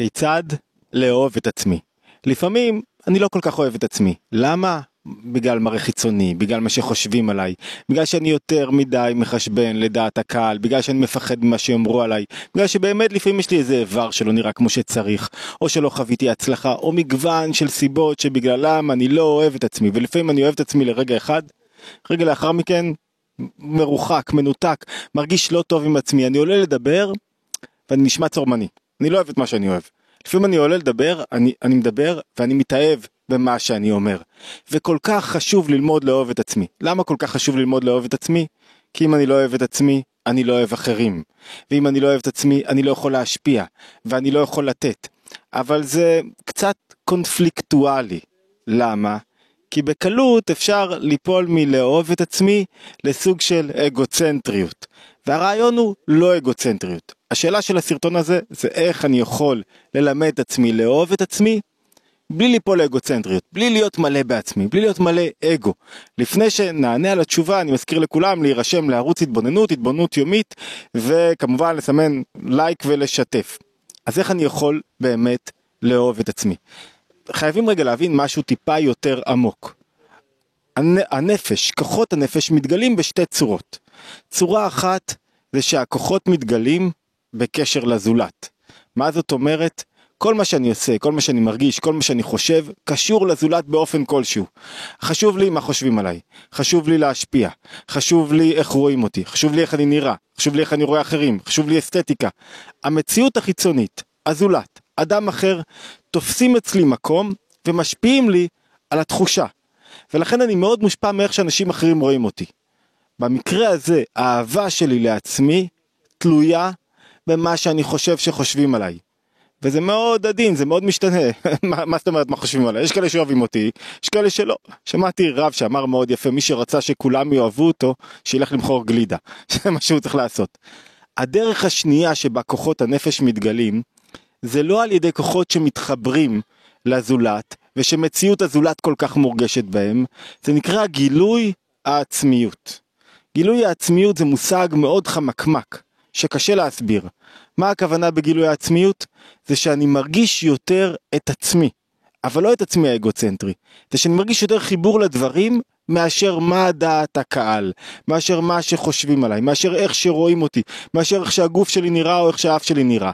כיצד לאהוב את עצמי. לפעמים אני לא כל כך אוהב את עצמי. למה? בגלל מראה חיצוני, בגלל מה שחושבים עליי, בגלל שאני יותר מדי מחשבן לדעת הקהל, בגלל שאני מפחד ממה שיאמרו עליי, בגלל שבאמת לפעמים יש לי איזה איבר שלא נראה כמו שצריך, או שלא חוויתי הצלחה, או מגוון של סיבות שבגללם אני לא אוהב את עצמי, ולפעמים אני אוהב את עצמי לרגע אחד, רגע לאחר מכן מרוחק, מנותק, מרגיש לא טוב עם עצמי, אני עולה לדבר ואני נשמע צורמני, אני לא אוהב את מה שאני אוהב. לפעמים אני עולה לדבר, אני, אני מדבר ואני מתאהב במה שאני אומר. וכל כך חשוב ללמוד לאהוב את עצמי. למה כל כך חשוב ללמוד לאהוב את עצמי? כי אם אני לא אוהב את עצמי, אני לא אוהב אחרים. ואם אני לא אוהב את עצמי, אני לא יכול להשפיע, ואני לא יכול לתת. אבל זה קצת קונפליקטואלי. למה? כי בקלות אפשר ליפול מלאהוב את עצמי לסוג של אגוצנטריות. והרעיון הוא לא אגוצנטריות. השאלה של הסרטון הזה זה איך אני יכול ללמד את עצמי לאהוב את עצמי בלי ליפול לאגוצנטריות, בלי להיות מלא בעצמי, בלי להיות מלא אגו. לפני שנענה על התשובה אני מזכיר לכולם להירשם לערוץ התבוננות, התבוננות יומית וכמובן לסמן לייק ולשתף. אז איך אני יכול באמת לאהוב את עצמי? חייבים רגע להבין משהו טיפה יותר עמוק. הנפש, כוחות הנפש מתגלים בשתי צורות. צורה אחת זה שהכוחות מתגלים בקשר לזולת. מה זאת אומרת? כל מה שאני עושה, כל מה שאני מרגיש, כל מה שאני חושב, קשור לזולת באופן כלשהו. חשוב לי מה חושבים עליי, חשוב לי להשפיע, חשוב לי איך רואים אותי, חשוב לי איך אני נראה, חשוב לי איך אני רואה אחרים, חשוב לי אסתטיקה. המציאות החיצונית, הזולת, אדם אחר, תופסים אצלי מקום ומשפיעים לי על התחושה. ולכן אני מאוד מושפע מאיך שאנשים אחרים רואים אותי. במקרה הזה, האהבה שלי לעצמי תלויה במה שאני חושב שחושבים עליי. וזה מאוד עדין, זה מאוד משתנה. מה, זאת אומרת מה חושבים עליי? יש כאלה שאוהבים אותי, יש כאלה שלא. שמעתי רב שאמר מאוד יפה, מי שרצה שכולם יאהבו אותו, שילך למכור גלידה. זה מה שהוא צריך לעשות. הדרך השנייה שבה כוחות הנפש מתגלים, זה לא על ידי כוחות שמתחברים לזולת, ושמציאות הזולת כל כך מורגשת בהם, זה נקרא גילוי העצמיות. גילוי העצמיות זה מושג מאוד חמקמק, שקשה להסביר. מה הכוונה בגילוי העצמיות? זה שאני מרגיש יותר את עצמי, אבל לא את עצמי האגוצנטרי. זה שאני מרגיש יותר חיבור לדברים מאשר מה דעת הקהל, מאשר מה שחושבים עליי, מאשר איך שרואים אותי, מאשר איך שהגוף שלי נראה או איך שהאף שלי נראה.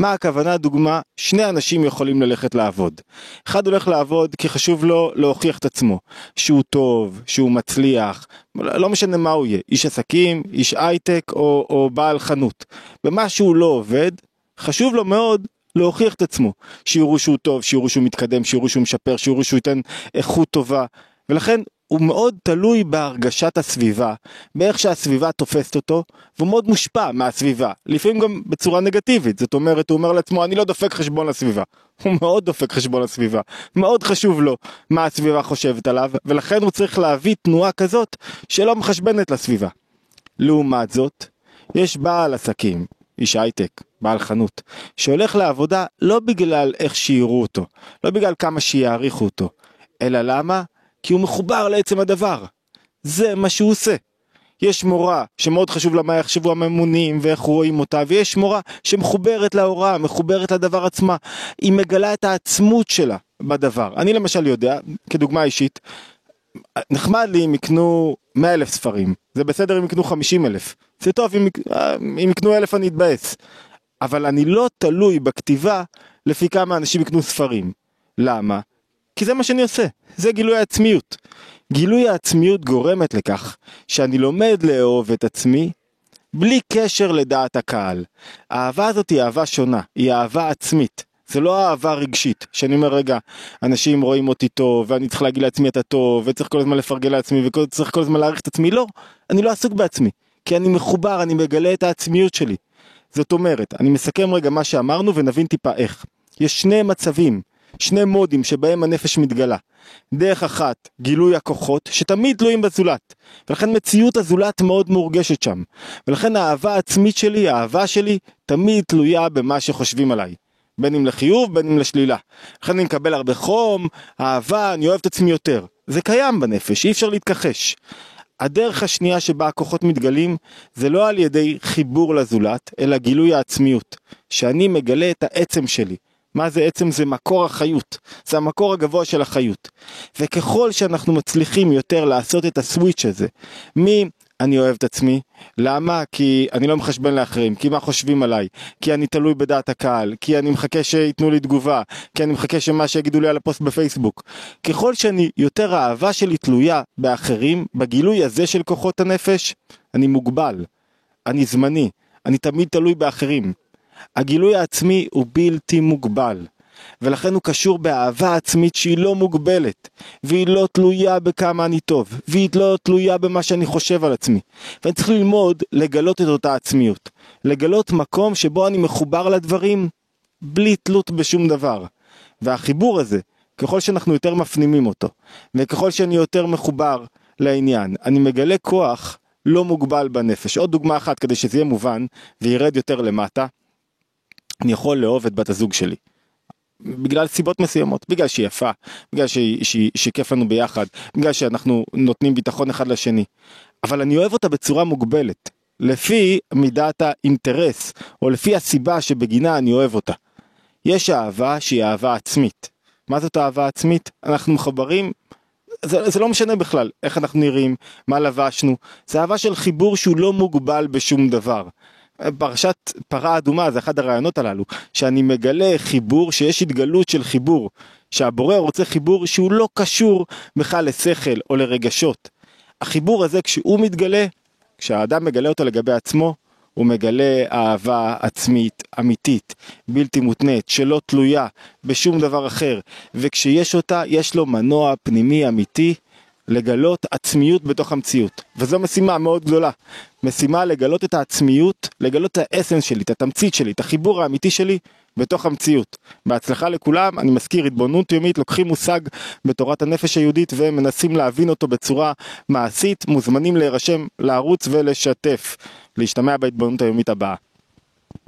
מה הכוונה? דוגמה, שני אנשים יכולים ללכת לעבוד. אחד הולך לעבוד כי חשוב לו להוכיח את עצמו, שהוא טוב, שהוא מצליח, לא משנה מה הוא יהיה, איש עסקים, איש הייטק או, או בעל חנות. במה שהוא לא עובד, חשוב לו מאוד להוכיח את עצמו, שיראו שהוא טוב, שיראו שהוא מתקדם, שיראו שהוא משפר, שיראו שהוא ייתן איכות טובה, ולכן הוא מאוד תלוי בהרגשת הסביבה, באיך שהסביבה תופסת אותו, והוא מאוד מושפע מהסביבה, לפעמים גם בצורה נגטיבית, זאת אומרת הוא אומר לעצמו אני לא דופק חשבון לסביבה, הוא מאוד דופק חשבון לסביבה, מאוד חשוב לו מה הסביבה חושבת עליו, ולכן הוא צריך להביא תנועה כזאת שלא מחשבנת לסביבה. לעומת זאת, יש בעל עסקים, איש הייטק, בעל חנות, שהולך לעבודה לא בגלל איך שיראו אותו, לא בגלל כמה שיעריכו אותו, אלא למה? כי הוא מחובר לעצם הדבר. זה מה שהוא עושה. יש מורה שמאוד חשוב לה מה יחשבו הממונים ואיך רואים אותה, ויש מורה שמחוברת להוראה, מחוברת לדבר עצמה. היא מגלה את העצמות שלה בדבר. אני למשל יודע, כדוגמה אישית, נחמד לי אם יקנו 100 אלף ספרים, זה בסדר אם יקנו 50 אלף, זה טוב אם, אם יקנו אלף אני אתבאס, אבל אני לא תלוי בכתיבה לפי כמה אנשים יקנו ספרים. למה? כי זה מה שאני עושה, זה גילוי העצמיות. גילוי העצמיות גורמת לכך שאני לומד לאהוב את עצמי בלי קשר לדעת הקהל. האהבה הזאת היא אהבה שונה, היא אהבה עצמית. זה לא אהבה רגשית, שאני אומר רגע, אנשים רואים אותי טוב, ואני צריך להגיד לעצמי אתה טוב, וצריך כל הזמן לפרגן לעצמי, וצריך כל הזמן להעריך את עצמי, לא, אני לא עסוק בעצמי, כי אני מחובר, אני מגלה את העצמיות שלי. זאת אומרת, אני מסכם רגע מה שאמרנו ונבין טיפה איך. יש שני מצבים שני מודים שבהם הנפש מתגלה. דרך אחת, גילוי הכוחות, שתמיד תלויים בזולת. ולכן מציאות הזולת מאוד מורגשת שם. ולכן האהבה העצמית שלי, האהבה שלי, תמיד תלויה במה שחושבים עליי. בין אם לחיוב, בין אם לשלילה. לכן אני מקבל הרבה חום, אהבה, אני אוהב את עצמי יותר. זה קיים בנפש, אי אפשר להתכחש. הדרך השנייה שבה הכוחות מתגלים זה לא על ידי חיבור לזולת, אלא גילוי העצמיות. שאני מגלה את העצם שלי, מה זה עצם? זה מקור החיות, זה המקור הגבוה של החיות. וככל שאנחנו מצליחים יותר לעשות את הסוויץ' הזה, מ... אני אוהב את עצמי. למה? כי אני לא מחשבן לאחרים, כי מה חושבים עליי, כי אני תלוי בדעת הקהל, כי אני מחכה שייתנו לי תגובה, כי אני מחכה שמה שיגידו לי על הפוסט בפייסבוק. ככל שאני, יותר האהבה שלי תלויה באחרים, בגילוי הזה של כוחות הנפש, אני מוגבל, אני זמני, אני תמיד תלוי באחרים. הגילוי העצמי הוא בלתי מוגבל. ולכן הוא קשור באהבה עצמית שהיא לא מוגבלת, והיא לא תלויה בכמה אני טוב, והיא לא תלויה במה שאני חושב על עצמי. ואני צריך ללמוד לגלות את אותה עצמיות, לגלות מקום שבו אני מחובר לדברים בלי תלות בשום דבר. והחיבור הזה, ככל שאנחנו יותר מפנימים אותו, וככל שאני יותר מחובר לעניין, אני מגלה כוח לא מוגבל בנפש. עוד דוגמה אחת כדי שזה יהיה מובן וירד יותר למטה, אני יכול לאהוב את בת הזוג שלי. בגלל סיבות מסוימות, בגלל שהיא יפה, בגלל שכיף לנו ביחד, בגלל שאנחנו נותנים ביטחון אחד לשני. אבל אני אוהב אותה בצורה מוגבלת, לפי מידת האינטרס, או לפי הסיבה שבגינה אני אוהב אותה. יש אהבה שהיא אהבה עצמית. מה זאת אהבה עצמית? אנחנו מחוברים, זה, זה לא משנה בכלל איך אנחנו נראים, מה לבשנו, זה אהבה של חיבור שהוא לא מוגבל בשום דבר. פרשת פרה אדומה זה אחד הרעיונות הללו, שאני מגלה חיבור, שיש התגלות של חיבור, שהבורא רוצה חיבור שהוא לא קשור בכלל לשכל או לרגשות. החיבור הזה כשהוא מתגלה, כשהאדם מגלה אותו לגבי עצמו, הוא מגלה אהבה עצמית, אמיתית, בלתי מותנית, שלא תלויה בשום דבר אחר, וכשיש אותה, יש לו מנוע פנימי אמיתי לגלות עצמיות בתוך המציאות, וזו משימה מאוד גדולה. משימה לגלות את העצמיות, לגלות את האסנס שלי, את התמצית שלי, את החיבור האמיתי שלי בתוך המציאות. בהצלחה לכולם, אני מזכיר, התבוננות יומית, לוקחים מושג בתורת הנפש היהודית ומנסים להבין אותו בצורה מעשית, מוזמנים להירשם לערוץ ולשתף. להשתמע בהתבוננות היומית הבאה.